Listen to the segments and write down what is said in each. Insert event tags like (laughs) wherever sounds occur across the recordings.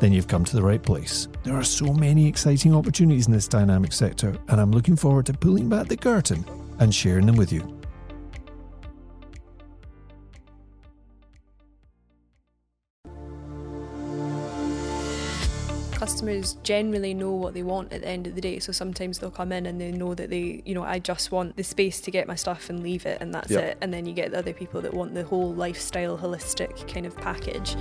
then you've come to the right place. There are so many exciting opportunities in this dynamic sector, and I'm looking forward to pulling back the curtain and sharing them with you. customers generally know what they want at the end of the day. So sometimes they'll come in and they know that they, you know, I just want the space to get my stuff and leave it, and that's Yep. it. And then you get the other people that want the whole lifestyle, holistic kind of package.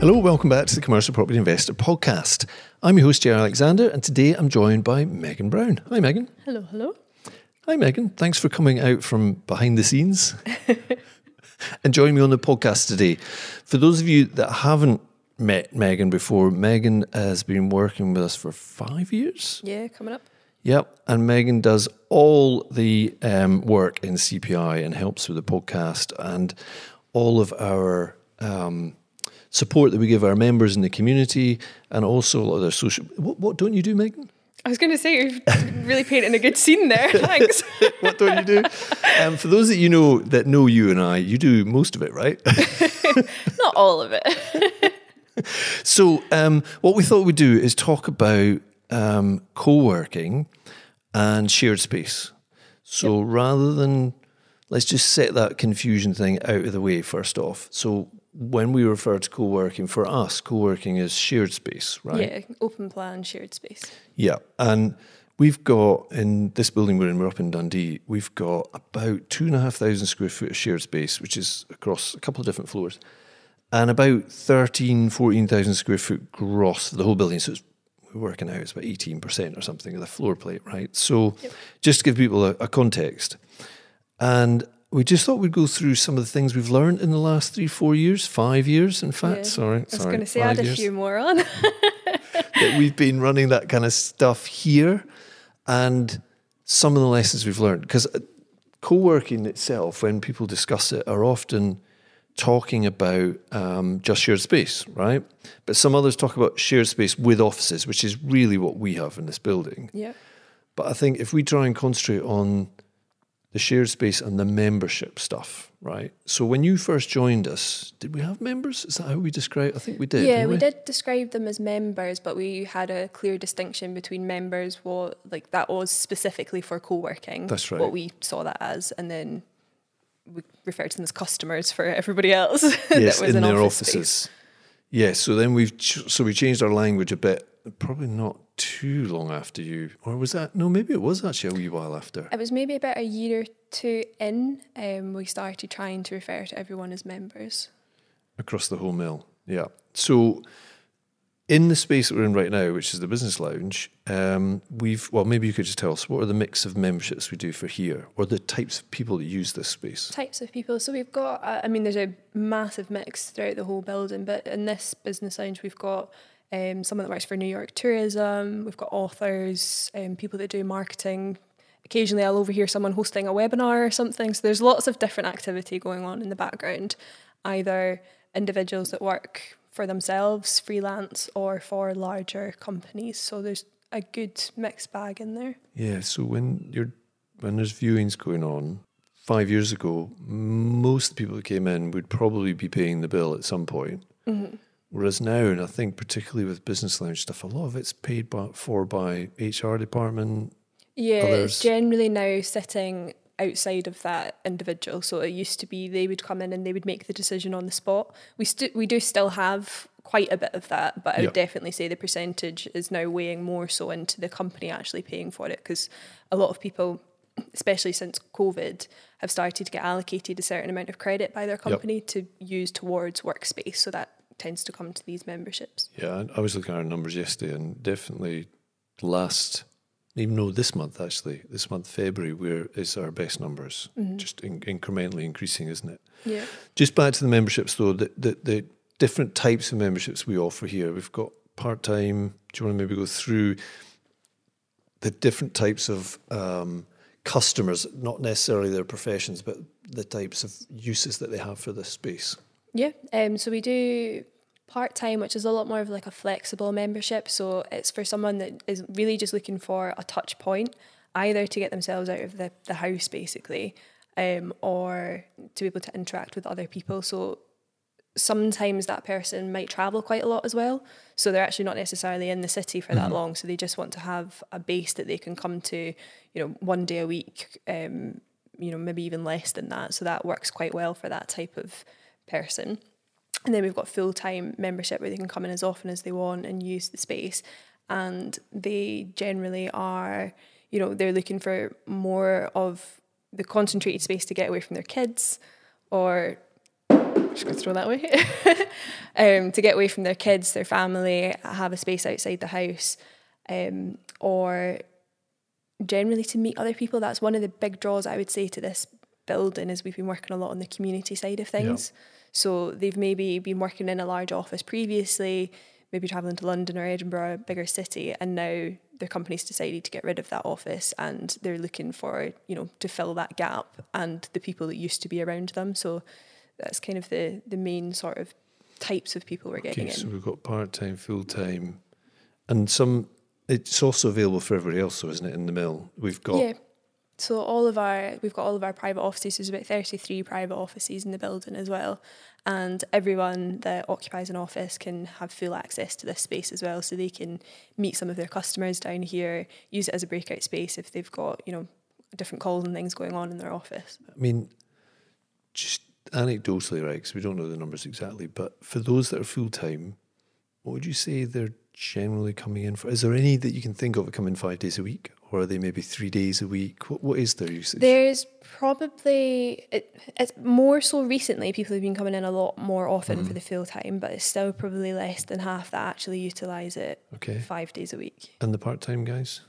Hello, welcome back to the Commercial Property Investor Podcast. I'm your host, Jerry Alexander, and today I'm joined by Megan Brown. Hi, Megan. Hello, hello. Hi, Megan. Thanks for coming out from behind the scenes (laughs) and joining me on the podcast today. For those of you that haven't met Megan before, Megan has been working with us for five years. Yeah, coming up. Yep. And Megan does all the um, work in CPI and helps with the podcast and all of our um, support that we give our members in the community and also a lot of their social. What, what don't you do, Megan? I was going to say, you're really painting a good scene there. (laughs) Thanks. (laughs) what don't you do? Um, for those that you know that know you and I, you do most of it, right? (laughs) Not all of it. so, um, what we thought we'd do is talk about um, co-working and shared space. So, rather than let's just set that confusion thing out of the way first off. So, when we refer to co-working, for us, co-working is shared space, right? Yeah, open plan, shared space. Yeah, and we've got in this building we're in, we're up in Dundee. We've got about two and a half thousand square foot of shared space, which is across a couple of different floors, and about 13, 14,000 square foot gross the whole building. So it's, we're working out it's about eighteen percent or something of the floor plate, right? So just to give people a, a context, and we just thought we'd go through some of the things we've learned in the last three, four years, five years, in fact. Yeah. Sorry, I was going to say, add a few more on. (laughs) that we've been running that kind of stuff here and some of the lessons we've learned. Because co working itself, when people discuss it, are often talking about um, just shared space, right? But some others talk about shared space with offices, which is really what we have in this building. yeah. But I think if we try and concentrate on the shared space and the membership stuff, right? So when you first joined us, did we have members? Is that how we describe? I think we did. Yeah, didn't we did describe them as members, but we had a clear distinction between members, what like that was specifically for co-working. That's right. What we saw that as, and then we referred to them as customers for everybody else. (laughs) yes, that was in an their office space. Yes, so then we've ch- so we changed our language a bit. Probably not too long after you, or was that? No, maybe it was actually a wee while after. It was maybe about a year or two in. Um, we started trying to refer to everyone as members. across the whole mill. Yeah. So in the space that we're in right now, which is the business lounge, um, we've well, maybe you could just tell us what are the mix of memberships we do for here, or the types of people that use this space. types of people. So we've got, uh, I mean, there's a massive mix throughout the whole building, but in this business lounge, we've got um, someone that works for New York Tourism, we've got authors, um, people that do marketing. Occasionally, I'll overhear someone hosting a webinar or something. So there's lots of different activity going on in the background, either individuals that work for themselves, freelance, or for larger companies. So there's a good mixed bag in there. Yeah. So when you're when there's viewings going on, five years ago, most people that came in would probably be paying the bill at some point. Mm-hmm. Whereas now, and I think particularly with business lounge stuff, a lot of it's paid by, for by HR department. Yeah, others. it's generally now sitting outside of that individual. So it used to be they would come in and they would make the decision on the spot. We st- we do still have quite a bit of that, but I would definitely say the percentage is now weighing more so into the company actually paying for it because a lot of people, especially since COVID, have started to get allocated a certain amount of credit by their company to use towards workspace. So that tends to come to these memberships. Yeah, I I was looking at our numbers yesterday, and definitely last, even though this month actually, this month February, where is our best numbers, just in, incrementally increasing, isn't it? Yeah. Just back to the memberships though, the, the the different types of memberships we offer here. We've got part time. Do you want to maybe go through the different types of um, customers, not necessarily their professions, but the types of uses that they have for this space? Yeah, um, so we do part time, which is a lot more of like a flexible membership. So it's for someone that is really just looking for a touch point, either to get themselves out of the, the house basically, um, or to be able to interact with other people. So sometimes that person might travel quite a lot as well. So they're actually not necessarily in the city for that mm-hmm. long. So they just want to have a base that they can come to, you know, one day a week, um, you know, maybe even less than that. So that works quite well for that type of person. And then we've got full time membership where they can come in as often as they want and use the space. And they generally are, you know, they're looking for more of the concentrated space to get away from their kids or just to throw that away. (laughs) um, to get away from their kids, their family, have a space outside the house, um, or generally to meet other people. That's one of the big draws I would say to this building is we've been working a lot on the community side of things. Yeah. So they've maybe been working in a large office previously, maybe traveling to London or Edinburgh, a bigger city, and now their company's decided to get rid of that office and they're looking for, you know, to fill that gap and the people that used to be around them. So that's kind of the the main sort of types of people we're getting okay, in. So we've got part time, full time, and some. It's also available for everybody else, though, isn't it? In the mill, we've got. Yeah. So all of our we've got all of our private offices. There's about thirty three private offices in the building as well, and everyone that occupies an office can have full access to this space as well. So they can meet some of their customers down here, use it as a breakout space if they've got you know different calls and things going on in their office. I mean, just anecdotally, right, because we don't know the numbers exactly, but for those that are full time, what would you say they're generally coming in for? Is there any that you can think of that come in five days a week, or are they maybe three days a week? What, what is their usage? There's probably it, it's more so recently. People have been coming in a lot more often mm. for the full time, but it's still probably less than half that actually utilise it. Okay, five days a week. And the part time guys.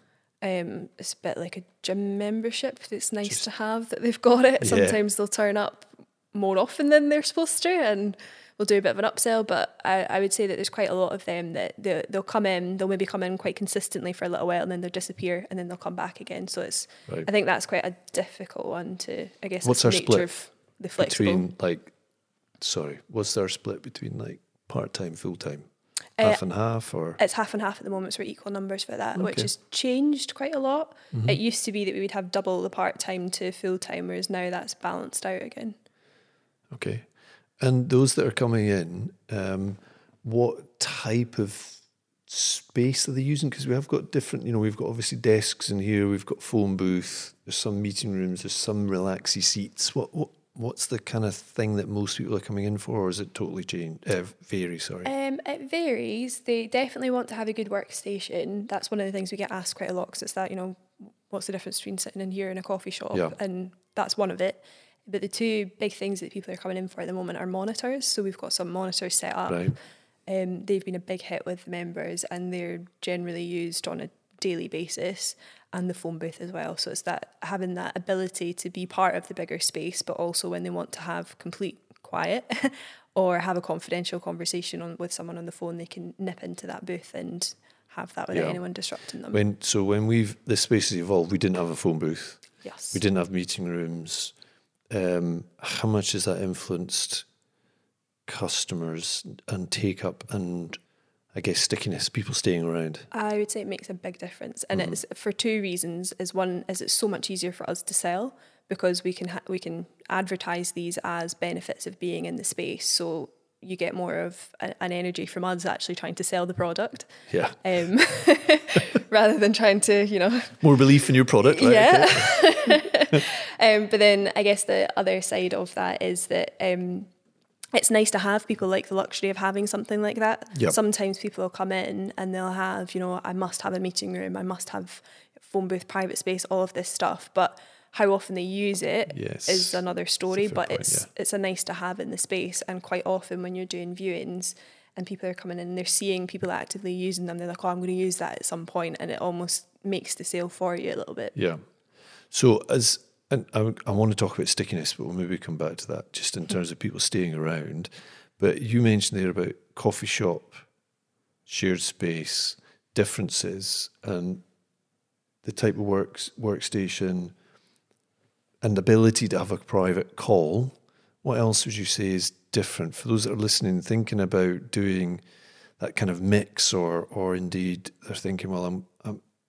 Um, it's a bit like a gym membership. It's nice Just, to have that they've got it. Sometimes yeah. they'll turn up more often than they're supposed to and we'll do a bit of an upsell but I, I would say that there's quite a lot of them that they, they'll come in they'll maybe come in quite consistently for a little while and then they'll disappear and then they'll come back again so it's right. I think that's quite a difficult one to I guess what's our split of the flexible between like sorry what's our split between like part-time full-time uh, half and half or it's half and half at the moment so we're equal numbers for that okay. which has changed quite a lot mm-hmm. it used to be that we would have double the part-time to full-time whereas now that's balanced out again Okay. And those that are coming in, um, what type of space are they using? Because we have got different, you know, we've got obviously desks in here, we've got phone booth, there's some meeting rooms, there's some relaxy seats. What what what's the kind of thing that most people are coming in for, or is it totally change uh, vary? Sorry. Um, it varies. They definitely want to have a good workstation. That's one of the things we get asked quite a lot because it's that you know, what's the difference between sitting in here in a coffee shop, yeah. and that's one of it. But the two big things that people are coming in for at the moment are monitors. So we've got some monitors set up. Right. Um, they've been a big hit with the members and they're generally used on a daily basis and the phone booth as well. So it's that having that ability to be part of the bigger space, but also when they want to have complete quiet (laughs) or have a confidential conversation on, with someone on the phone, they can nip into that booth and have that without yeah. anyone disrupting them. When so when we've the space has evolved, we didn't have a phone booth. Yes. We didn't have meeting rooms um, how much has that influenced customers and take up and I guess stickiness, people staying around? I would say it makes a big difference, and mm-hmm. it's for two reasons. Is one is it's so much easier for us to sell because we can ha- we can advertise these as benefits of being in the space. So you get more of a, an energy from us actually trying to sell the product. Yeah. Um, (laughs) rather than trying to, you know. More belief in your product. Right? Yeah. (laughs) (laughs) um, but then I guess the other side of that is that um, it's nice to have people like the luxury of having something like that. Yep. Sometimes people will come in and they'll have, you know, I must have a meeting room, I must have phone booth, private space, all of this stuff. But how often they use it yes. is another story. But point, it's yeah. it's a nice to have in the space. And quite often when you're doing viewings and people are coming in and they're seeing people actively using them, they're like, Oh, I'm gonna use that at some point and it almost makes the sale for you a little bit. Yeah. So as and I, I want to talk about stickiness, but we'll maybe come back to that just in mm-hmm. terms of people staying around. But you mentioned there about coffee shop, shared space, differences, and the type of works workstation, and the ability to have a private call, what else would you say is different? For those that are listening, thinking about doing that kind of mix, or or indeed they're thinking, well, I'm, I'm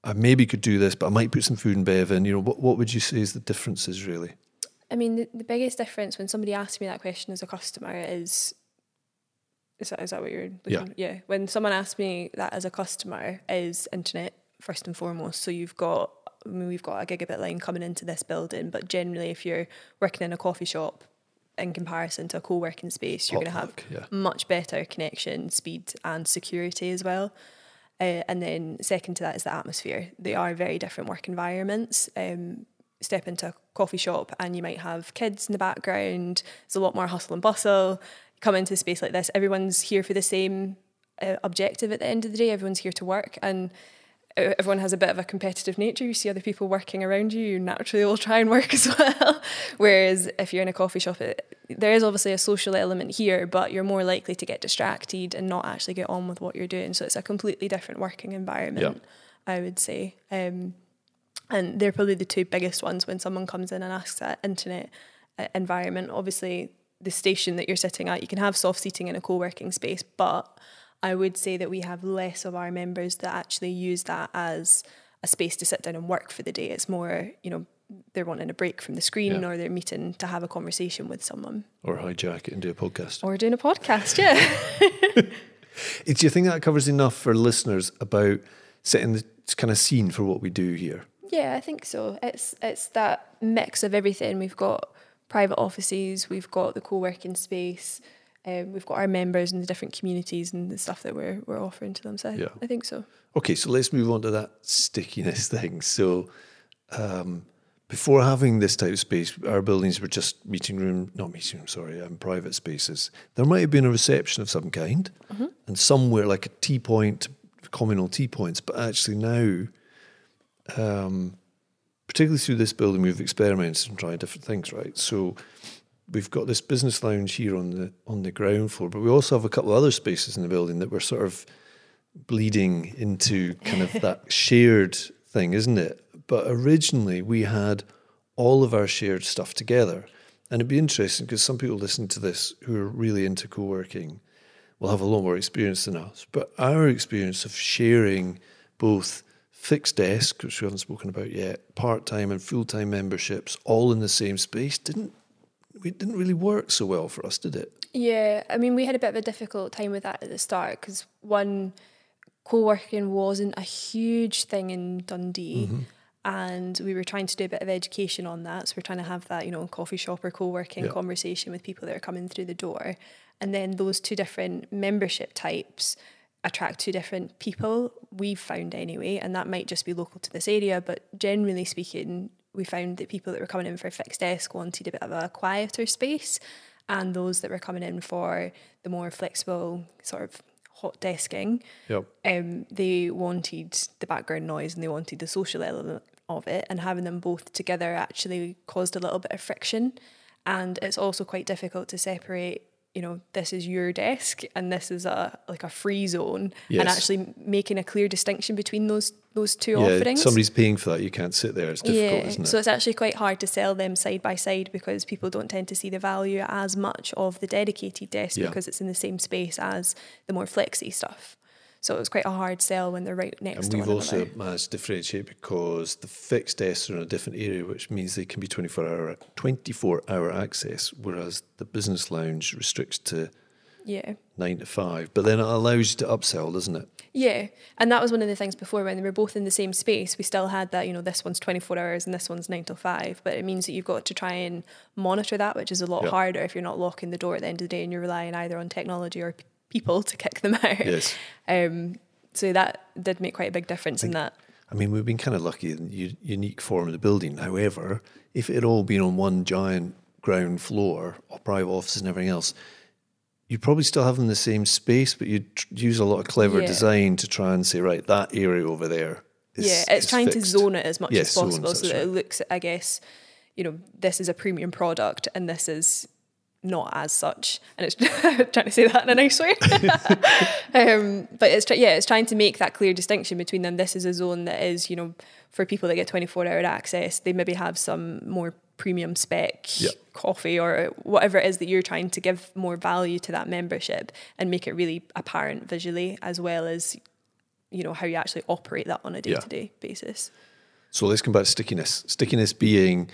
I maybe could do this, but I might put some food and bev in. You know, what what would you say is the differences really? I mean, the, the biggest difference when somebody asks me that question as a customer is is that, is that what you're looking Yeah. Yeah. When someone asks me that as a customer is internet first and foremost. So you've got I mean, we've got a gigabit line coming into this building, but generally if you're working in a coffee shop in comparison to a co-working space, you're going to have yeah. much better connection, speed and security as well. Uh, and then second to that is the atmosphere. They are very different work environments. Um, step into a coffee shop and you might have kids in the background. There's a lot more hustle and bustle. Come into a space like this, everyone's here for the same uh, objective at the end of the day. Everyone's here to work and everyone has a bit of a competitive nature. You see other people working around you, you naturally will try and work as well. (laughs) Whereas if you're in a coffee shop, it, there is obviously a social element here, but you're more likely to get distracted and not actually get on with what you're doing. So it's a completely different working environment, I would say. Um, and they're probably the two biggest ones when someone comes in and asks that internet uh, environment. Obviously, the station that you're sitting at, you can have soft seating in a co working space, but I would say that we have less of our members that actually use that as a space to sit down and work for the day. It's more, you know, they're wanting a break from the screen Yeah. or they're meeting to have a conversation with someone Or hijack it and do a podcast. or doing a podcast. Yeah. (laughs) Do you think that covers enough for listeners about setting the kind of scene for what we do here? Yeah, I think so. It's it's that mix of everything. We've got private offices, we've got the co-working space, um, we've got our members and the different communities and the stuff that we're we're offering to them. So I, Yeah. I think so. Okay, so let's move on to that stickiness (laughs) thing. So, um, before having this type of space, our buildings were just meeting room, not meeting room, sorry, um, private spaces. There might have been a reception of some kind, and somewhere like a tea point, communal tea points. But actually now, um, particularly through this building, we've experimented and tried different things. Right, so we've got this business lounge here on the on the ground floor, but we also have a couple of other spaces in the building that we're sort of bleeding into kind of (laughs) that shared thing, isn't it? But originally we had all of our shared stuff together. And it'd be interesting because some people listening to this who are really into co working will have a lot more experience than us. But our experience of sharing both fixed desk, which we haven't spoken about yet, part time and full time memberships all in the same space didn't it didn't really work so well for us, did it? Yeah, I mean, we had a bit of a difficult time with that at the start because one, co-working wasn't a huge thing in Dundee. Mm-hmm. And we were trying to do a bit of education on that. So we're trying to have that, you know, coffee shop or co-working Yeah. conversation with people that are coming through the door. And then those two different membership types attract two different people, we've found anyway. And that might just be local to this area, but generally speaking, we found that people that were coming in for a fixed desk wanted a bit of a quieter space. And those that were coming in for the more flexible sort of hot desking, Yep. um, they wanted the background noise and they wanted the social element of it, and having them both together actually caused a little bit of friction. And it's also quite difficult to separate. You know, this is your desk and this is a like a free zone, and actually making a clear distinction between those those two Yeah, offerings. somebody's paying for that. You can't sit there. It's difficult, yeah, isn't it? so it's actually quite hard to sell them side by side because people don't tend to see the value as much of the dedicated desk Yeah. because it's in the same space as the more flexy stuff. So it was quite a hard sell when they're right next And to one another. And we've also managed to differentiate because the fixed desks are in a different area, which means they can be 24 hour, 24 hour access, whereas the business lounge restricts to Yeah. nine to five. But then it allows you to upsell, doesn't it? Yeah, and that was one of the things before when they were both in the same space. We still had that, you know, this one's 24 hours and this one's 9 till 5, but it means that you've got to try and monitor that, which is a lot Yeah. harder if you're not locking the door at the end of the day and you're relying either on technology or people to kick them (laughs) out. Yes. Um, so that did make quite a big difference in that. I mean, we've been kind of lucky in the unique form of the building. However, if it had all been on one giant ground floor or private offices and everything else, you'd probably still have them in the same space, but you'd tr- use a lot of clever Yeah. design to try and say, right, that area over there is yeah, it's trying to zone it as much Yes, as possible zones, so that it looks, I guess, you know, this is a premium product and this is not as such. And it's (laughs) trying to say that in a nice way. (laughs) um, but it's yeah, it's trying to make that clear distinction between them. This is a zone that is, you know, for people that get 24 hour access, they maybe have some more premium spec Yep. coffee or whatever it is that you're trying to give more value to that membership and make it really apparent visually as well as you know how you actually operate that on a day-to-day basis So let's come back to stickiness. Stickiness being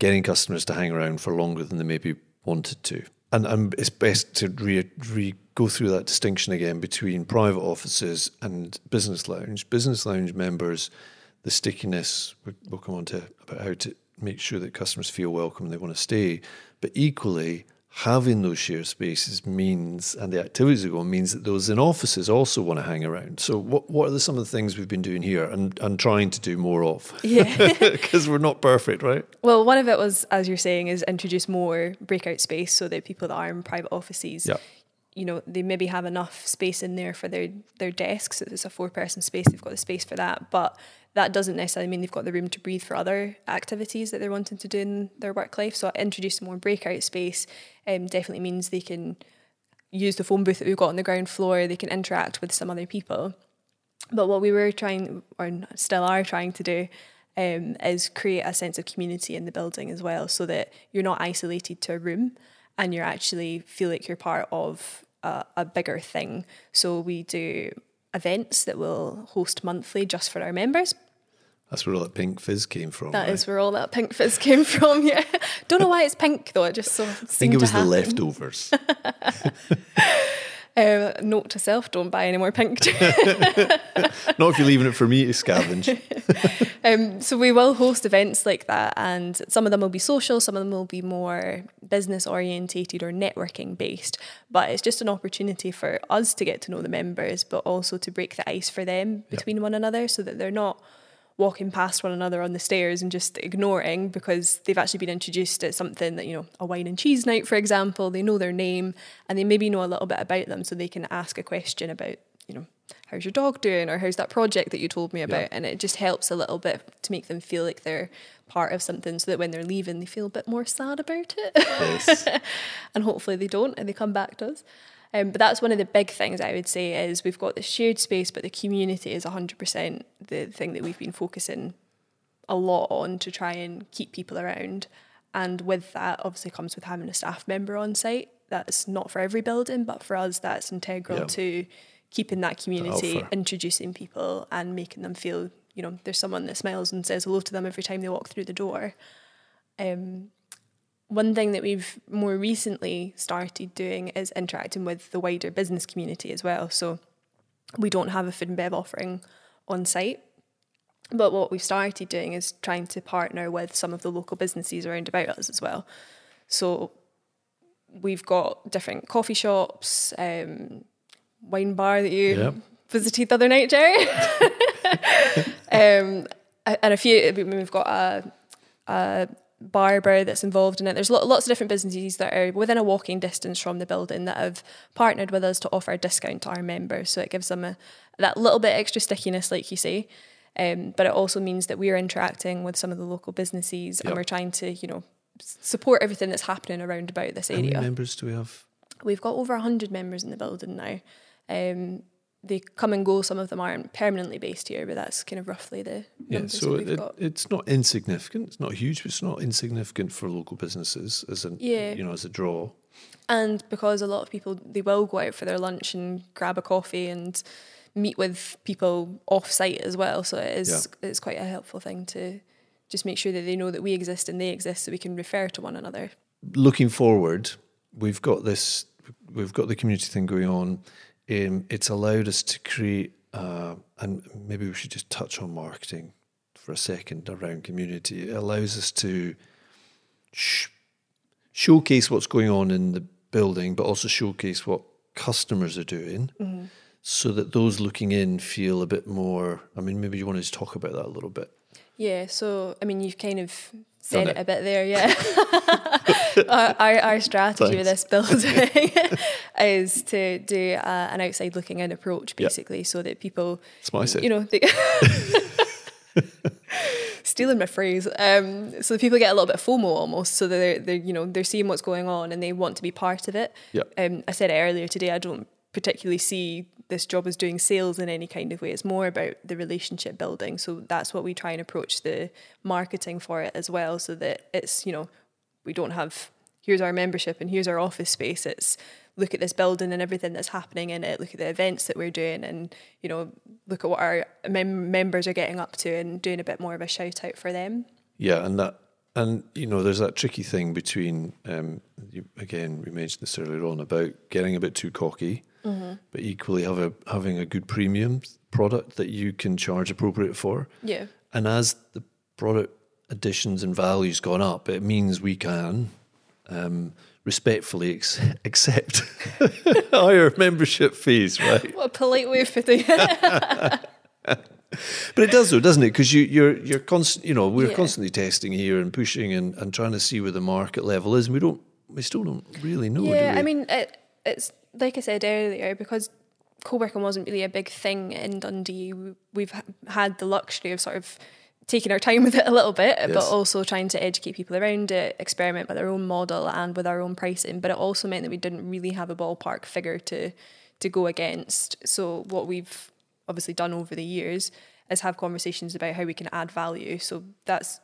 getting customers to hang around for longer than they maybe wanted to. And, and it's best to re, re go through that distinction again between private offices and business lounge. Business lounge members, the stickiness, we- we'll come on to about how to make sure that customers feel welcome and they want to stay. But equally, having those shared spaces means, and the activities that go on means that those in offices also want to hang around. So, what, what are the, some of the things we've been doing here and, and trying to do more of? yeah (laughs) Because we're not perfect, right? well one of it was as you're saying is introduce more breakout space so that people that are in private offices Yeah. you know they maybe have enough space in there for their their desks if it's a four person space they've got the space for that but that doesn't necessarily mean they've got the room to breathe for other activities that they're wanting to do in their work life so introducing more breakout space um, definitely means they can use the phone booth that we've got on the ground floor they can interact with some other people but what we were trying, or still are trying to do, um, is create a sense of community in the building as well, so that you're not isolated to a room, and you actually feel like you're part of a, a bigger thing. So we do events that we'll host monthly just for our members. That's where all that pink fizz came from. That right? is where all that pink fizz came (laughs) from. Yeah, don't know why it's pink though. It just so I think it was the leftovers. Uh, (laughs) note to self: don't buy any more pink. (laughs) not if you're leaving it for me to scavenge. Um, so we will host events like that, and some of them will be social, some of them will be more business orientated or networking based. But it's just an opportunity for us to get to know the members, but also to break the ice for them between one another, so that they're not walking past one another on the stairs and just ignoring because they've actually been introduced to something that you know a wine and cheese night for example. They know their name and they maybe know a little bit about them so they can ask a question about you know how's your dog doing? or how's that project that you told me about? And it just helps a little bit to make them feel like they're part of something so that when they're leaving they feel a bit more sad about it. Yes. (laughs) and hopefully they don't and they come back to us. Um, but that's one of the big things I would say is we've got the shared space, but the community is 100% the thing that we've been focusing a lot on to try and keep people around. And with that, obviously, comes with having a staff member on site. That's not for every building, but for us, that's integral Yeah. to keeping that community, introducing people, and making them feel, you know, there's someone that smiles and says hello to them every time they walk through the door. Um, one thing that we've more recently started doing is interacting with the wider business community as well. So we don't have a food and bev offering on site. But what we've started doing is trying to partner with some of the local businesses around about us as well. So we've got different coffee shops, um, wine bar that you Yep. visited the other night, Jerry. (laughs) um, and a few, we've got a, a barber that's involved in it. There's lo- lots of different businesses that are within a walking distance from the building that have partnered with us to offer a discount to our members. So it gives them a, that little bit extra stickiness, like you say. Um, but it also means that we're interacting with some of the local businesses Yep. and we're trying to, you know, support everything that's happening around about this How many area. members do we have? We've got over 100 members in the building now. Um, they come and go. Some of them aren't permanently based here, but that's kind of roughly the Yeah, so it, it's not insignificant. It's not huge, but it's not insignificant for local businesses as a Yeah. you know as a draw. And because a lot of people they will go out for their lunch and grab a coffee and meet with people off site as well. So it is it's quite a helpful thing to just make sure that they know that we exist and they exist so we can refer to one another. Looking forward, we've got this. We've got the community thing going on. Um, it's allowed us to create, uh, and maybe we should just touch on marketing for a second around community. It allows us to sh- showcase what's going on in the building, but also showcase what customers are doing. So that those looking in feel a bit more. I mean, maybe you want to talk about that a little bit. Yeah, so I mean, you've kind of said it. it. a bit there, yeah. (laughs) (laughs) (laughs) our, our, our strategy with this building (laughs) (laughs) is to do uh, an outside looking in approach, basically, so that people, That's what I said. you know, they stealing my phrase. Um, so people get a little bit FOMO almost, so they're they're you know they're seeing what's going on and they want to be part of it. Um, I said earlier today. I don't particularly see this job as doing sales in any kind of way. It's more about the relationship building. So that's what we try and approach the marketing for it as well, so that it's you know we don't have here's our membership and here's our office space. It's look at this building and everything that's happening in it. Look at the events that we're doing, and you know, look at what our mem- members are getting up to, and doing a bit more of a shout out for them. Yeah, and that and you know, there's that tricky thing between um, you, again, we mentioned this earlier on about getting a bit too cocky, but equally have a, having a good premium product that you can charge appropriate for. Yeah. And as the product additions and values gone up, it means we can um, respectfully ex- (laughs) accept (laughs) higher membership fees, right? What a polite way of putting it. (laughs) But it does though, doesn't it? Because you, you're you're constant. You know, we're Yeah. constantly testing here and pushing and, and trying to see where the market level is. And we don't, we still don't really know. yeah? I mean, it, it's like I said earlier, because co-working wasn't really a big thing in Dundee. we- We've had the luxury of sort of taking our time (laughs) with it a little bit, but also trying to educate people around it, experiment with our own model and with our own pricing. But it also meant that we didn't really have a ballpark figure to to go against. So what we've obviously done over the years is have conversations about how we can add value. So that's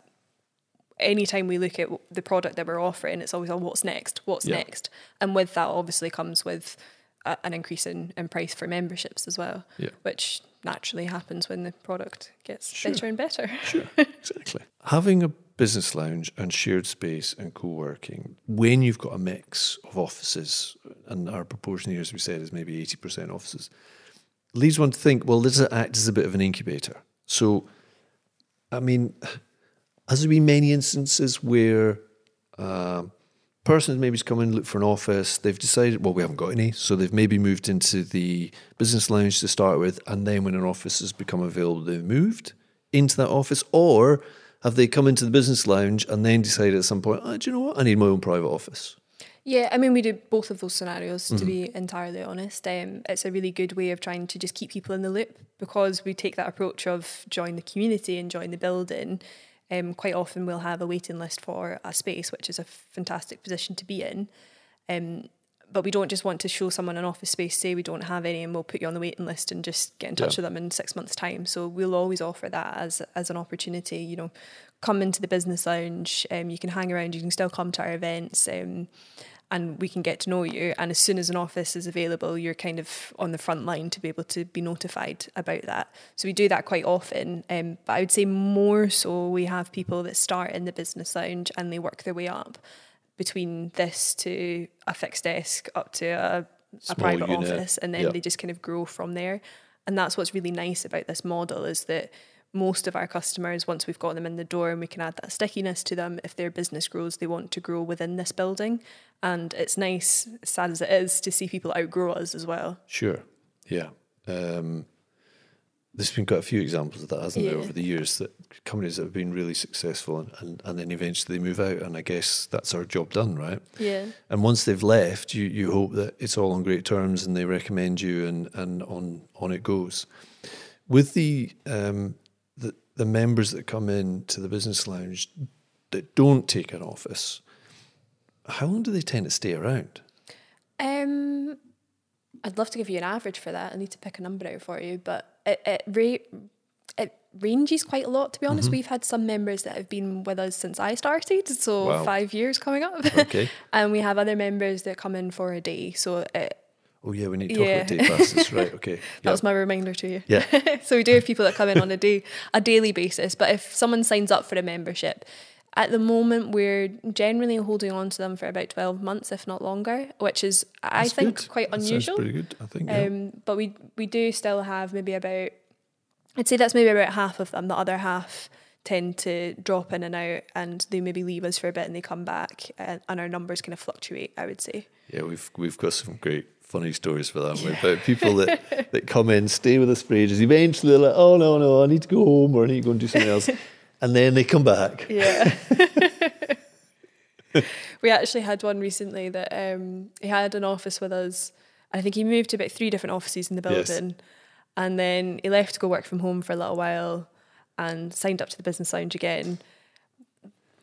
anytime we look at the product that we're offering, it's always on what's next, what's Yeah. next, and with that obviously comes with a, an increase in, in price for memberships as well, Yeah. which naturally happens when the product gets Sure. better and better. Sure, (laughs) exactly. Having a business lounge and shared space and co-working, when you've got a mix of offices, and our proportion here, as we said, is maybe eighty percent offices, leads one to think, well, does it act as a bit of an incubator? So, I mean, has there been many instances where um, persons maybe come in for an office, they've decided, well, we haven't got any, so they've maybe moved into the business lounge to start with, and then when an office has become available, they've moved into that office, or have they come into the business lounge and then decided at some point, oh, do you know what, I need my own private office? Yeah, I mean, we do both of those scenarios, Mm-hmm. to be entirely honest. Um, it's a really good way of trying to just keep people in the loop because we take that approach of join the community and join the building. Um, quite often we'll have a waiting list for a space, which is a fantastic position to be in. Um, but we don't just want to show someone an office space, say we don't have any, and we'll put you on the waiting list and just get in touch Yeah. with them in six months' time. So we'll always offer that as as an opportunity. You know, come into the business lounge. Um, you can hang around. You can still come to our events. Um, and we can get to know you. And as soon as an office is available, you're kind of on the front line to be able to be notified about that. So we do that quite often. Um, but I would say more so we have people that start in the business lounge and they work their way up between this to a fixed desk up to a, a private unit. office, and then Yeah. they just kind of grow from there. And that's what's really nice about this model is that most of our customers, once we've got them in the door and we can add that stickiness to them, if their business grows, they want to grow within this building. And it's nice, sad as it is, to see people outgrow us as well. Sure. Yeah. Um, there's been quite a few examples of that, hasn't there, over the years that companies that have been really successful and, and, and then eventually they move out. And I guess that's our job done, right? Yeah. And once they've left, you, you hope that it's all on great terms and they recommend you and, and on, on it goes. With the, um, the members that come in to the business lounge that don't take an office, how long do they tend to stay around? Um, I'd love to give you an average for that. I need to pick a number out for you, but it it, ra- it ranges quite a lot. To be honest, Mm-hmm. we've had some members that have been with us since I started, so Wow. five years coming up. Okay. (laughs) and we have other members that come in for a day. So it, Oh yeah, we need to talk Yeah. about day passes, right? Okay. (laughs) that was my reminder to you. Yeah. (laughs) so we do have people that come in on a day, a daily basis. But if someone signs up for a membership, at the moment we're generally holding on to them for about twelve months, if not longer, which is I That's think good. quite That unusual. pretty good, I think. Yeah. Um, but we we do still have maybe about I'd say that's maybe about half of them. The other half tend to drop in and out, and they maybe leave us for a bit and they come back, and, and our numbers kind of fluctuate. I would say. yeah, we've we've got some great funny stories for that one about people that, (laughs) that come in, stay with us for ages. Eventually, they're like, "Oh no, no, I need to go home or I need to go and do something else," (laughs) and then they come back. Yeah. (laughs) we actually had one recently that um, he had an office with us. I think he moved to about three different offices in the Yes. building, and then he left to go work from home for a little while. and signed up to the business lounge again.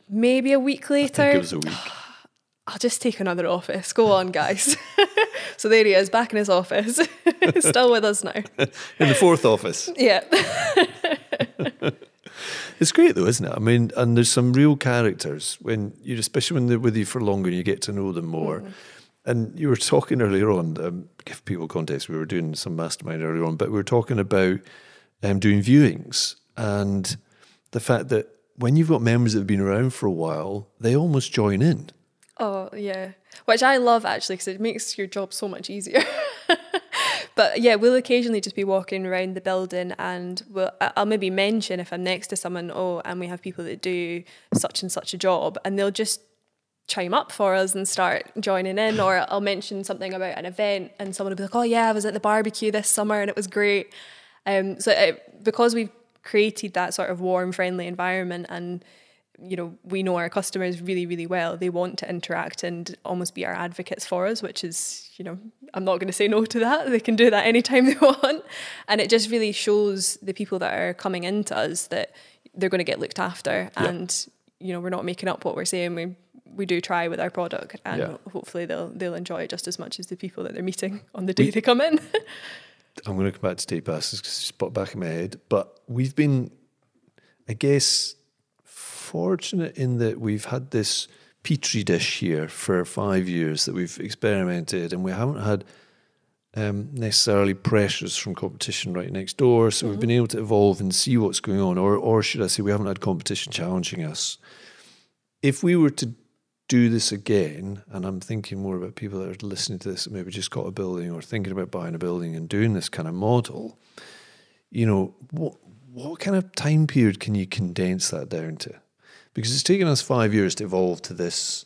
Maybe a week later, I think it was a week. (gasps) I'll just take another office. Go on, guys. (laughs) so there he is, back in his office, (laughs) still with us now. (laughs) In the fourth office. Yeah. It's great though, isn't it? I mean, and there's some real characters when you, especially when they're with you for longer, and you get to know them more. Mm. And you were talking earlier on, um, give people context. We were doing some mastermind earlier on, but we were talking about um, doing viewings and the fact that when you've got members that have been around for a while, they almost join in. Oh, yeah. Which I love actually because it makes your job so much easier. (laughs) but yeah, we'll occasionally just be walking around the building and we'll, I'll maybe mention if I'm next to someone, oh, and we have people that do such and such a job, and they'll just chime up for us and start joining in. Or I'll mention something about an event and someone will be like, oh, yeah, I was at the barbecue this summer and it was great. Um, so it, because we've created that sort of warm, friendly environment and you know, we know our customers really, really well. They want to interact and almost be our advocates for us, which is, you know, I'm not going to say no to that. They can do that anytime (laughs) they want. And it just really shows the people that are coming into us that they're going to get looked after. Yeah. And, you know, we're not making up what we're saying. We we do try with our product and Yeah. hopefully they'll they'll enjoy it just as much as the people that they're meeting (laughs) on the day they come in. (laughs) I'm going to come back to day passes because it's popped back in my head. But we've been, I guess, fortunate in that we've had this petri dish here for five years that we've experimented, and we haven't had um, necessarily pressures from competition right next door. So we've been able to evolve and see what's going on, or or should I say, we haven't had competition challenging us. If we were to do this again, and I'm thinking more about people that are listening to this maybe just got a building or thinking about buying a building and doing this kind of model, you know, what what kind of time period can you condense that down to? Because it's taken us five years to evolve to this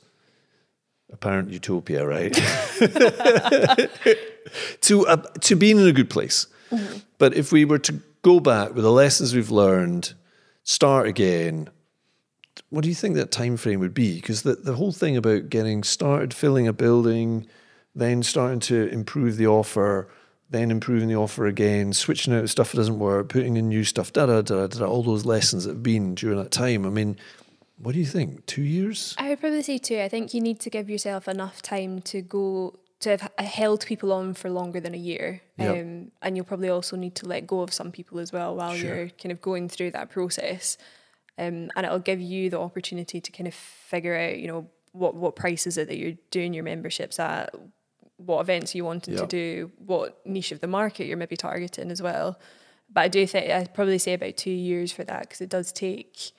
apparent utopia, right? (laughs) to uh, to being in a good place. But if we were to go back with the lessons we've learned, start again, what do you think that time frame would be? Because the, the whole thing about getting started filling a building, then starting to improve the offer, then improving the offer again, switching out stuff that doesn't work, putting in new stuff, da da da, da all those lessons that have been during that time. I mean, what do you think? Two years? I would probably say two. I think you need to give yourself enough time to go to have held people on for longer than a year, Yeah. um, and you'll probably also need to let go of some people as well while Sure. you're kind of going through that process. Um, and it'll give you the opportunity to kind of figure out, you know, what what price is it that you're doing your memberships at, what events you wanting Yeah. to do, what niche of the market you're maybe targeting as well. But I do think I'd probably say about two years for that because it does take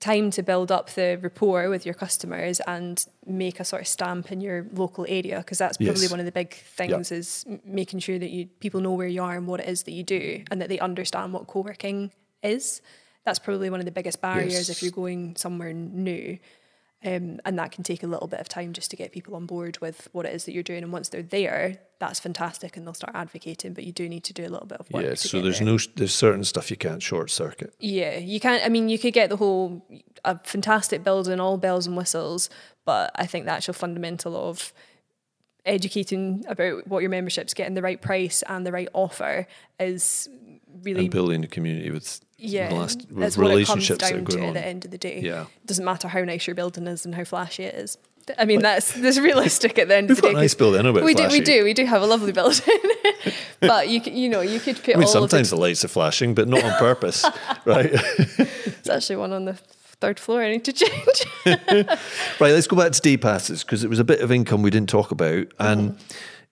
time to build up the rapport with your customers and make a sort of stamp in your local area because that's probably Yes. one of the big things is making sure that you people know where you are and what it is that you do and that they understand what co-working is that's probably one of the biggest barriers Yes. if you're going somewhere new um, and that can take a little bit of time just to get people on board with what it is that you're doing and once they're there that's fantastic and they'll start advocating but you do need to do a little bit of work Yeah, so there's there. no there's certain stuff you can't short circuit. Yeah, you can't. I mean, you could get the whole a fantastic building, all bells and whistles, but I think the actual fundamental of educating about what your membership's getting the right price and the right offer is really And building a community with yeah. last- with that's what it comes relationships down to going at the end of the day. Yeah. it doesn't matter how nice your building is and how flashy it is. I mean, that's that's realistic at the end of the day. a nice building, a bit we do, we do, we do have a lovely building, (laughs) but you you know you could put I mean, all sometimes of the lights are flashing, but not on purpose, (laughs) right? it's actually one on the third floor. I need to change. (laughs) Right, let's go back to day passes because it was a bit of income we didn't talk about. And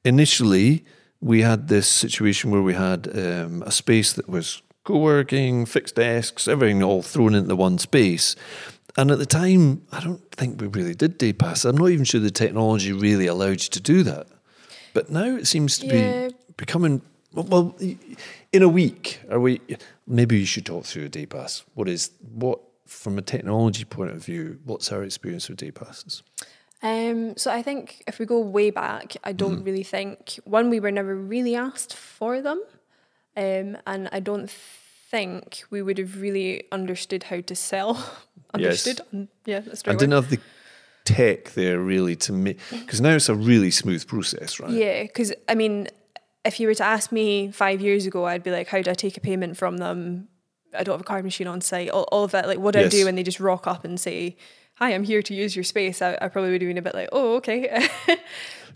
initially, we had this situation where we had um, a space that was co working, fixed desks, everything all thrown into one space. And at the time, I don't think we really did day passes. I'm not even sure the technology really allowed you to do that. But now it seems to Yeah. be becoming, well, in a week, are we? Maybe you should talk through a day pass. What is, what, from a technology point of view, what's our experience with day passes? Um, so I think if we go way back, I don't Mm-hmm. really think one we were never really asked for them, um, and I don't think we would have really understood how to sell. (laughs) understood, Um, yeah, that's the I didn't have the tech there really to make because now it's a really smooth process, right? Yeah, because I mean, if you were to ask me five years ago, I'd be like, how do I take a payment from them? I don't have a card machine on site. All, all of that, like what do Yes. I do when they just rock up and say, "Hi, I'm here to use your space"? I, I probably would have been a bit like, "Oh, okay." (laughs)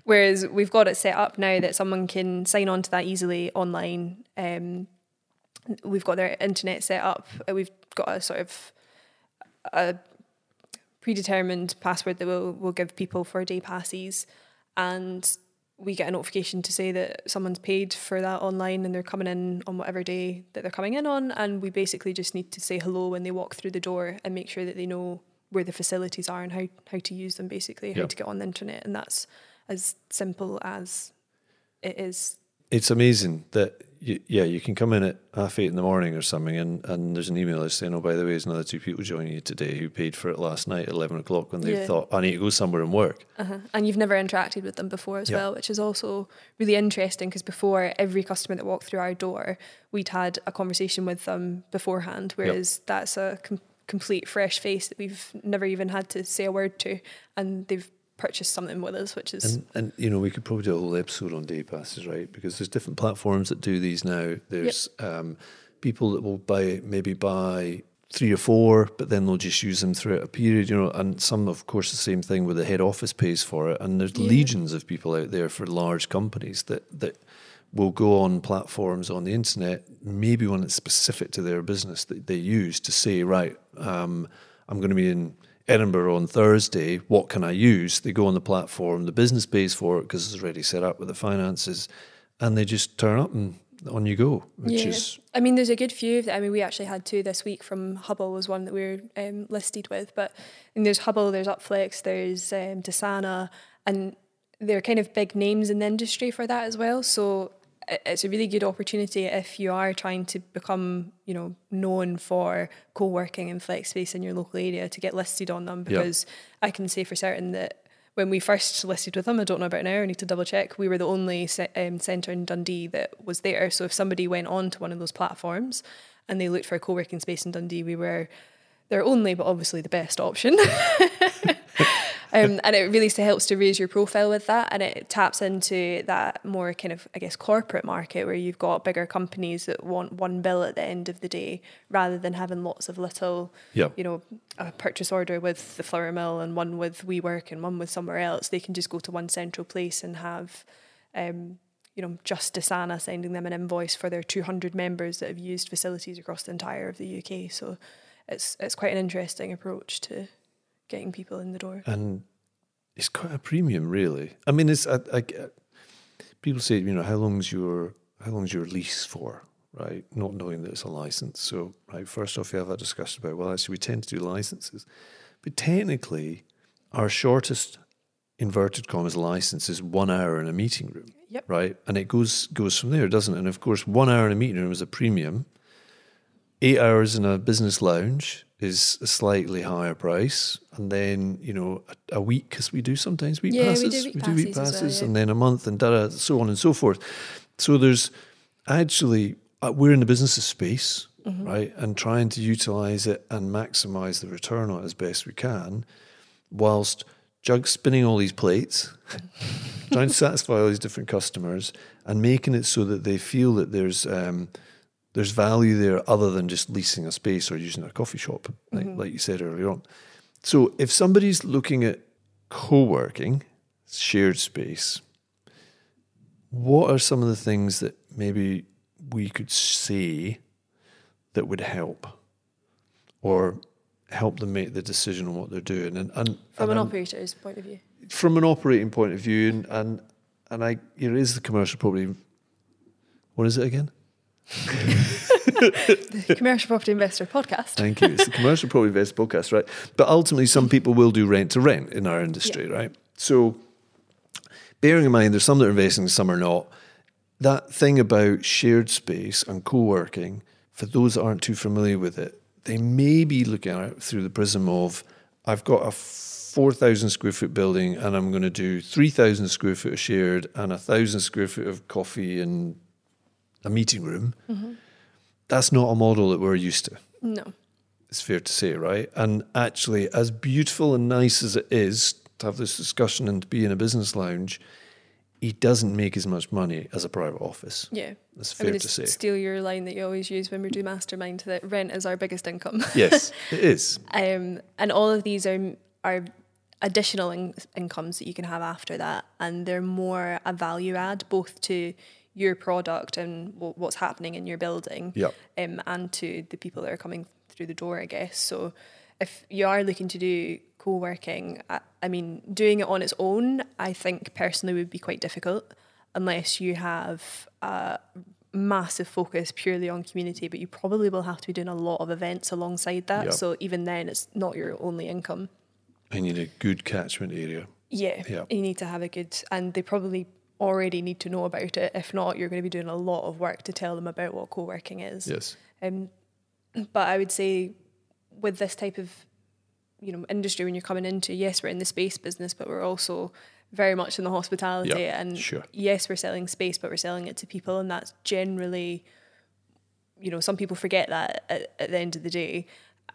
Whereas we've got it set up now that someone can sign on to that easily online. Um, we've got their internet set up. uh, We've got a sort of a predetermined password that we'll, we'll give people for day passes, and we get a notification to say that someone's paid for that online and they're coming in on whatever day that they're coming in on, and we basically just need to say hello when they walk through the door and make sure that they know where the facilities are and how, how to use them basically, how to get on the internet, and that's as simple as it is. It's amazing that you, yeah, you can come in at half eight in the morning or something, and, and there's an email that's saying, "Oh, by the way, there's another two people joining you today who paid for it last night at eleven o'clock when they Yeah. thought I need to go somewhere and work." Uh-huh. And you've never interacted with them before as Yeah. well, which is also really interesting because before every customer that walked through our door, we'd had a conversation with them beforehand, whereas that's a com- complete fresh face that we've never even had to say a word to, and they've purchased something with us, which is And, and you know, we could probably do a whole episode on day passes, right? Because there's different platforms that do these now. There's um, people that will buy maybe buy three or four, but then they'll just use them throughout a period, you know. And some, of course, the same thing where the head office pays for it. And there's Yeah. legions of people out there for large companies that that will go on platforms on the internet, maybe one that's specific to their business that they use to say, right, um, I'm going to be in Edinburgh on Thursday. What can I use? They go on the platform. The business pays for it because it's already set up with the finances, and they just turn up and on you go, which yeah. is I mean, there's a good few. of the- I mean, we actually had two this week from Hubble was one that we were um, listed with, but and there's Hubble, there's Upflex, there's um, Desana, and they're kind of big names in the industry for that as well. So it's a really good opportunity if you are trying to become, you know, known for co-working and flex space in your local area to get listed on them because I can say for certain that when we first listed with them, I don't know about now, I need to double check, we were the only um, centre in Dundee that was there. So if somebody went on to one of those platforms and they looked for a co working space in Dundee, we were their only, but obviously the best option. (laughs) (laughs) um, and it really helps to raise your profile with that. And it taps into that more kind of, I guess, corporate market where you've got bigger companies that want one bill at the end of the day rather than having lots of little you know, a purchase order with the flour mill and one with WeWork and one with somewhere else, they can just go to one central place and have, um, you know, just Desana sending them an invoice for their 200 members that have used facilities across the entire of the UK. So it's it's quite an interesting approach to getting people in the door. and it's quite a premium, really. I mean, it's I, I, people say, you know, how long's your how long's your lease for, right? Not knowing that it's a license. So, right, first off, you have a discussion about well, actually, we tend to do licenses, but technically, our shortest inverted commas license is one hour in a meeting room, Yep. right? And it goes goes from there, doesn't it? And of course, one hour in a meeting room is a premium. Eight hours in a business lounge is a slightly higher price, and then you know a, a week because we do sometimes week Yeah, we do passes, week do week passes as well, yeah. and then a month, and da, so on and so forth. So there's actually uh, we're in the business of space, Mm-hmm. right, and trying to utilize it and maximize the return on it as best we can, whilst jug spinning all these plates, (laughs) trying to satisfy all these different customers, and making it so that they feel that there's um, there's value there other than just leasing a space or using a coffee shop, like, mm-hmm. like you said earlier on. So if somebody's looking at co-working, shared space, what are some of the things that maybe we could say that would help or help them make the decision on what they're doing? And, and From and an operator's point of view. from an operating point of view, and and, and I, it is the commercial property. What is it again? The Commercial Property Investor podcast. Thank you. It's the commercial property investor podcast, right? But ultimately, some people will do rent to rent in our industry, right? So, bearing in mind, there's some that are investing, some are not. That thing about shared space and co-working, for those that aren't too familiar with it, they may be looking at it through the prism of, I've got a 4,000 square foot building and I'm going to do 3,000 square foot of shared and a 1,000 square foot of coffee and a meeting room. That's not a model that we're used to No. it's fair to say, right? And actually, as beautiful and nice as it is to have this discussion and to be in a business lounge, he doesn't make as much money as a private office. Yeah. That's fair going to to say. steal your line that you always use when we do mastermind that rent is our biggest income. (laughs) yes, it is. Um, and all of these are are additional in- incomes that you can have after that, and they're more a value add both to your product and w- what's happening in your building, Yep. um, and to the people that are coming through the door, I guess. So, if you are looking to do co-working, I, I mean, doing it on its own, I think personally would be quite difficult unless you have a massive focus purely on community, but you probably will have to be doing a lot of events alongside that. Yep. So even then, it's not your only income. And you need a good catchment area. Yeah, Yeah. you need to have a good, and they probably already need to know about it. If not, you're going to be doing a lot of work to tell them about what co-working is. Yes. Um, but I would say with this type of you know industry when you're coming into, yes, we're in the space business, but we're also very much in the hospitality. Yeah, and sure. yes, we're selling space, but we're selling it to people, and that's generally, you know, some people forget that at, at the end of the day.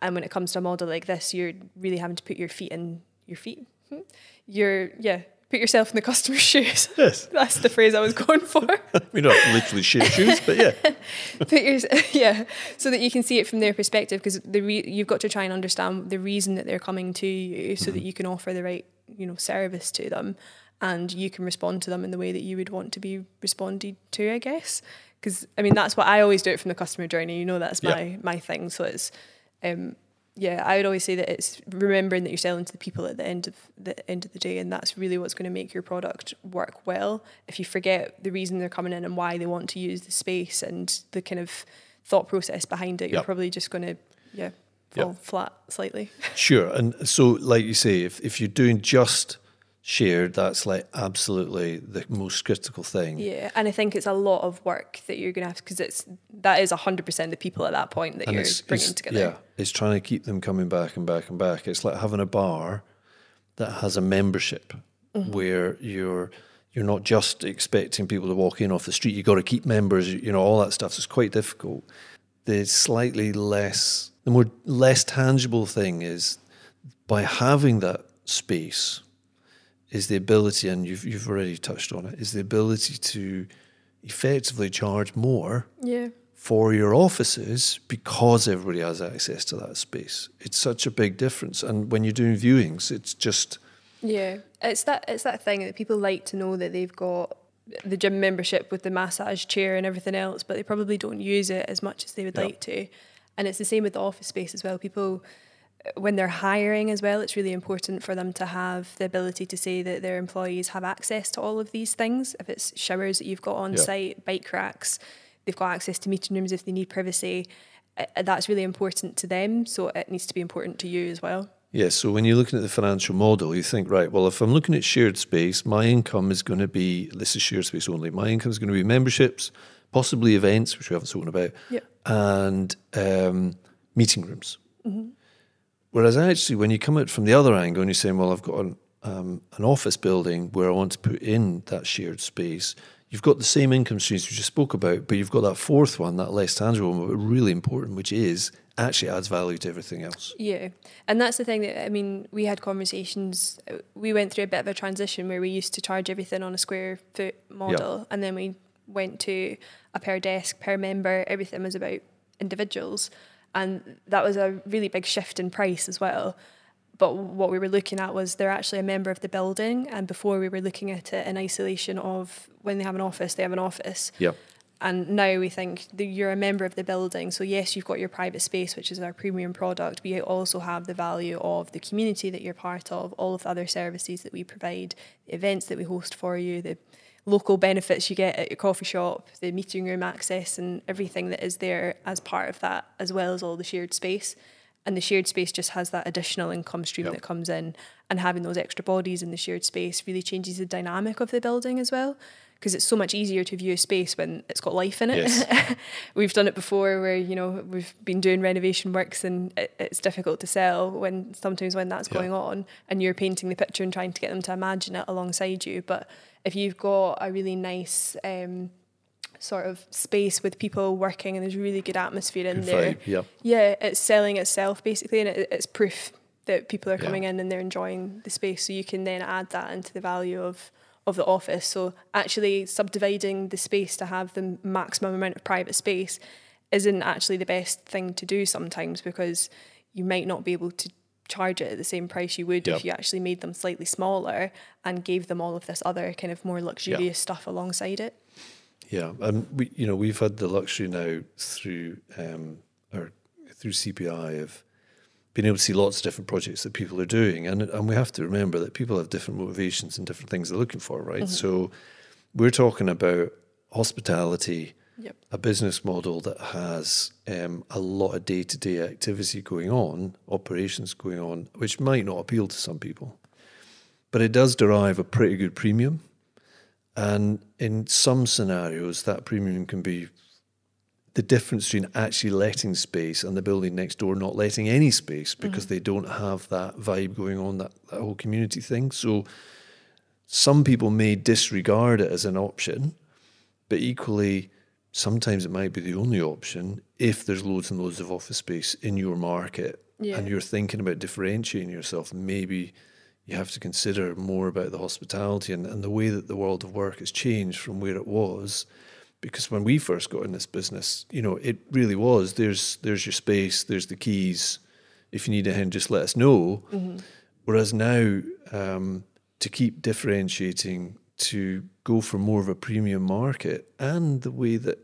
And when it comes to a model like this, you're really having to put your feet in your feet. Hmm? You're yeah, put yourself in the customer's (laughs) shoes. Yes. That's the phrase I was going for. (laughs) We not literally share shoes, but yeah. (laughs) put your yeah so that you can see it from their perspective because the re- you've got to try and understand the reason that they're coming to you so that you can offer the right you know service to them and you can respond to them in the way that you would want to be responded to i guess because i mean that's what i always do it from the customer journey you know that's my my thing so it's um yeah i would always say that it's remembering that you're selling to the people at the end of the end of the day and that's really what's going to make your product work well if you forget the reason they're coming in and why they want to use the space and the kind of thought process behind it you're Yep. probably just going to yeah fall Yep. flat slightly (laughs) Sure. And so, like you say, if, if you're doing just shared, that's like absolutely the most critical thing. yeah and i think it's a lot of work that you're going to have because it's that is 100% the people at that point that And you're it's, bringing it's- together Yeah, it's trying to keep them coming back and back and back. It's like having a bar that has a membership Mm-hmm. where you're you're not just expecting people to walk in off the street. You've got to keep members. You know all that stuff. So it's quite difficult. The slightly less, the more less tangible thing is by having that space is the ability, and you've you've already touched on it, is the ability to effectively charge more yeah for your offices because everybody has access to that space. It's such a big difference. And when you're doing viewings, it's just Yeah, it's that it's that thing that people like to know that they've got the gym membership with the massage chair and everything else, but they probably don't use it as much as they would Yeah. like to. And it's the same with the office space as well. People when they're hiring as well, it's really important for them to have the ability to say that their employees have access to all of these things. If it's showers that you've got on Yeah. site, bike racks, they've got access to meeting rooms if they need privacy. uh, That's really important to them, so it needs to be important to you as well. Yes, so when you're looking at the financial model, you think, right, well, if I'm looking at shared space, my income is going to be, this is shared space only, my income is going to be memberships, possibly events, which we haven't spoken about, Yeah. and um, meeting rooms. Whereas actually, when you come at from the other angle and you're saying, well, I've got an, um, an office building where I want to put in that shared space, you've got the same income streams we just spoke about, but you've got that fourth one, that less tangible one, but really important, which is actually adds value to everything else. Yeah, and that's the thing that I mean. We had conversations. uh, We went through a bit of a transition where we used to charge everything on a square foot model, and then we went to a per desk, per member. Everything was about individuals, and that was a really big shift in price as well. But what we were looking at was they're actually a member of the building, and before we were looking at it in isolation of when they have an office, they have an office. Yep. And now we think you're a member of the building. So, yes, you've got your private space, which is our premium product, but you also have the value of the community that you're part of, all of the other services that we provide, the events that we host for you, the local benefits you get at your coffee shop, the meeting room access, and everything that is there as part of that, as well as all the shared space. And the shared space just has that additional income stream Yep. that comes in, and having those extra bodies in the shared space really changes the dynamic of the building as well. Because it's so much easier to view a space when it's got life in it. Yes. (laughs) we've done it before where you know we've been doing renovation works and it, it's difficult to sell when sometimes when that's Yeah. going on and you're painting the picture and trying to get them to imagine it alongside you but if you've got a really nice um, sort of space with people working and there's really good atmosphere in Good there vibe, yep. yeah it's selling itself basically and it, it's proof that people are Yeah. coming in and they're enjoying the space so you can then add that into the value of of the office. So actually subdividing the space to have the maximum amount of private space isn't actually the best thing to do sometimes because you might not be able to charge it at the same price you would Yep. if you actually made them slightly smaller and gave them all of this other kind of more luxurious stuff alongside it. Yeah, and we, you know, we've had the luxury now through um, or through CPI of being able to see lots of different projects that people are doing, and and we have to remember that people have different motivations and different things they're looking for, right? So we're talking about hospitality, Yep. a business model that has um, a lot of day to day activity going on, operations going on, which might not appeal to some people, but it does derive a pretty good premium. And in some scenarios, that premium can be the difference between actually letting space and the building next door not letting any space mm. because they don't have that vibe going on, that, that whole community thing. So some people may disregard it as an option, but equally, sometimes it might be the only option if there's loads and loads of office space in your market Yeah. and you're thinking about differentiating yourself. Maybe you have to consider more about the hospitality and, and the way that the world of work has changed from where it was. Because when we first got in this business, you know, it really was there's there's your space, there's the keys. If you need anything, just let us know. Whereas now, um, to keep differentiating, to go for more of a premium market, and the way that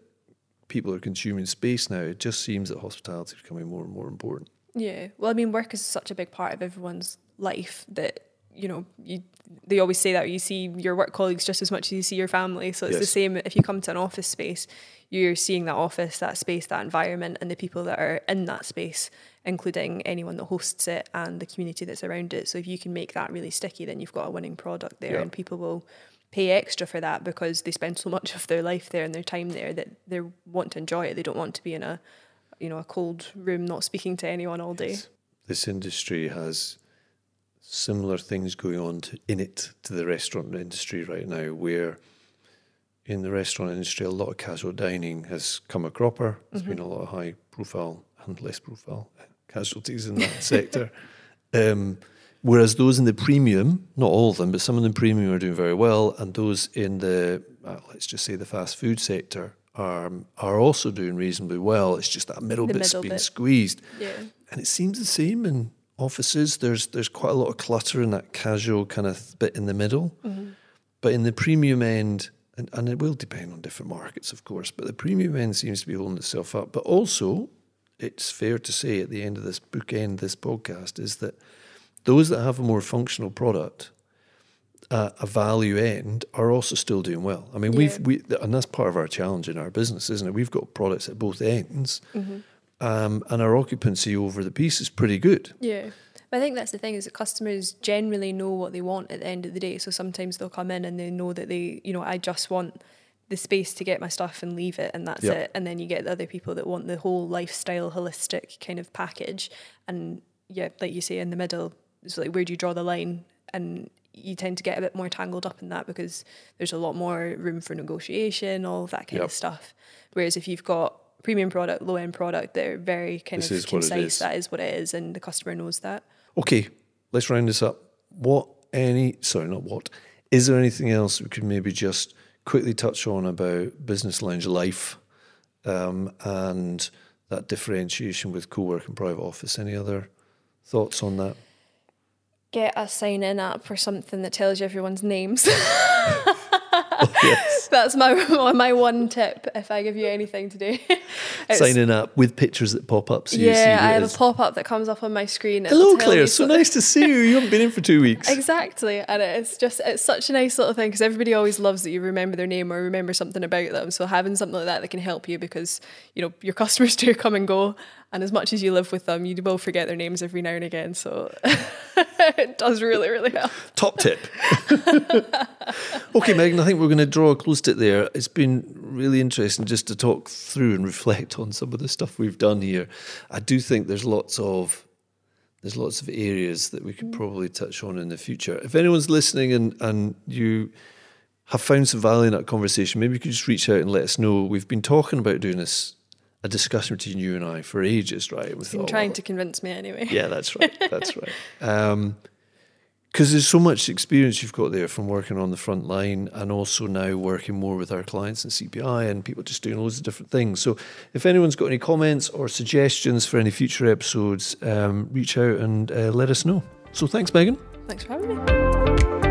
people are consuming space now, it just seems that hospitality is becoming more and more important. Yeah. Well, I mean, work is such a big part of everyone's life that you know you. They always say that you see your work colleagues just as much as you see your family. So it's the Yes. same if you come to an office space, you're seeing that office, that space, that environment, and the people that are in that space, including anyone that hosts it and the community that's around it. So if you can make that really sticky, then you've got a winning product there, Yeah. and people will pay extra for that because they spend so much (laughs) of their life there and their time there that they want to enjoy it. They don't want to be in a you know a cold room not speaking to anyone all day. This industry has similar things going on to, in it to the restaurant industry right now, where in the restaurant industry, a lot of casual dining has come a cropper. There's been a lot of high profile and less profile casualties in that sector. (laughs) Um, whereas those in the premium, not all of them, but some of the premium are doing very well, and those in the uh, let's just say the fast food sector are are also doing reasonably well. It's just that middle The bit's middle being bit. squeezed. Yeah. And it seems the same in offices. There's there's quite a lot of clutter in that casual kind of bit in the middle. But in the premium end, and, and it will depend on different markets, of course, but the premium end seems to be holding itself up. But also, it's fair to say at the end of this bookend, this podcast, is that those that have a more functional product, uh, a value end, are also still doing well. I mean, we've we, and that's part of our challenge in our business, isn't it? We've got products at both ends, um, and our occupancy over the piece is pretty good. Yeah. But I think that's the thing is that customers generally know what they want at the end of the day. So sometimes they'll come in and they know that they, you know, I just want the space to get my stuff and leave it and that's Yeah. it. And then you get the other people that want the whole lifestyle holistic kind of package. And yeah, like you say in the middle, it's like where do you draw the line? And you tend to get a bit more tangled up in that because there's a lot more room for negotiation, all of that kind Yep. of stuff. Whereas if you've got premium product, low end product, they're very kind This of is what it concise. is. That is what it is, and the customer knows that. Okay, let's round this up. What any sorry, not what. Is there anything else we could maybe just quickly touch on about business lounge life um, and that differentiation with co-work and private office? Any other thoughts on that? Get a sign in app or something that tells you everyone's names. (laughs) (laughs) yes. That's my (laughs) my one tip. If I give you anything to do, (laughs) It's- Signing up with pictures that pop up so you see yeah, I have a pop up that comes up on my screen. Hello, Claire. So nice to see you. You haven't been in for two weeks. Exactly, and it's just it's such a nice little thing because everybody always loves that you remember their name or remember something about them. So having something like that that can help you because you know your customers do come and go, and as much as you live with them, you will forget their names every now and again. So (laughs) it does really really help. Top tip. (laughs) okay, Megan, I think we're going to draw a close to it there. It's been really interesting just to talk through and reflect on some of the stuff we've done here. I do think there's lots of there's lots of areas that we could mm. probably touch on in the future. If anyone's listening and, and you have found some value in that conversation, maybe you could just reach out and let us know. We've been talking about doing this a discussion between you and I for ages, right? We Been thought, trying to convince me anyway. yeah, that's (laughs) right. That's right. Um, because there's so much experience you've got there from working on the front line and also now working more with our clients and CPI and people just doing loads of different things. So, if anyone's got any comments or suggestions for any future episodes, um, reach out and uh, let us know. So, thanks, Megan. Thanks for having me.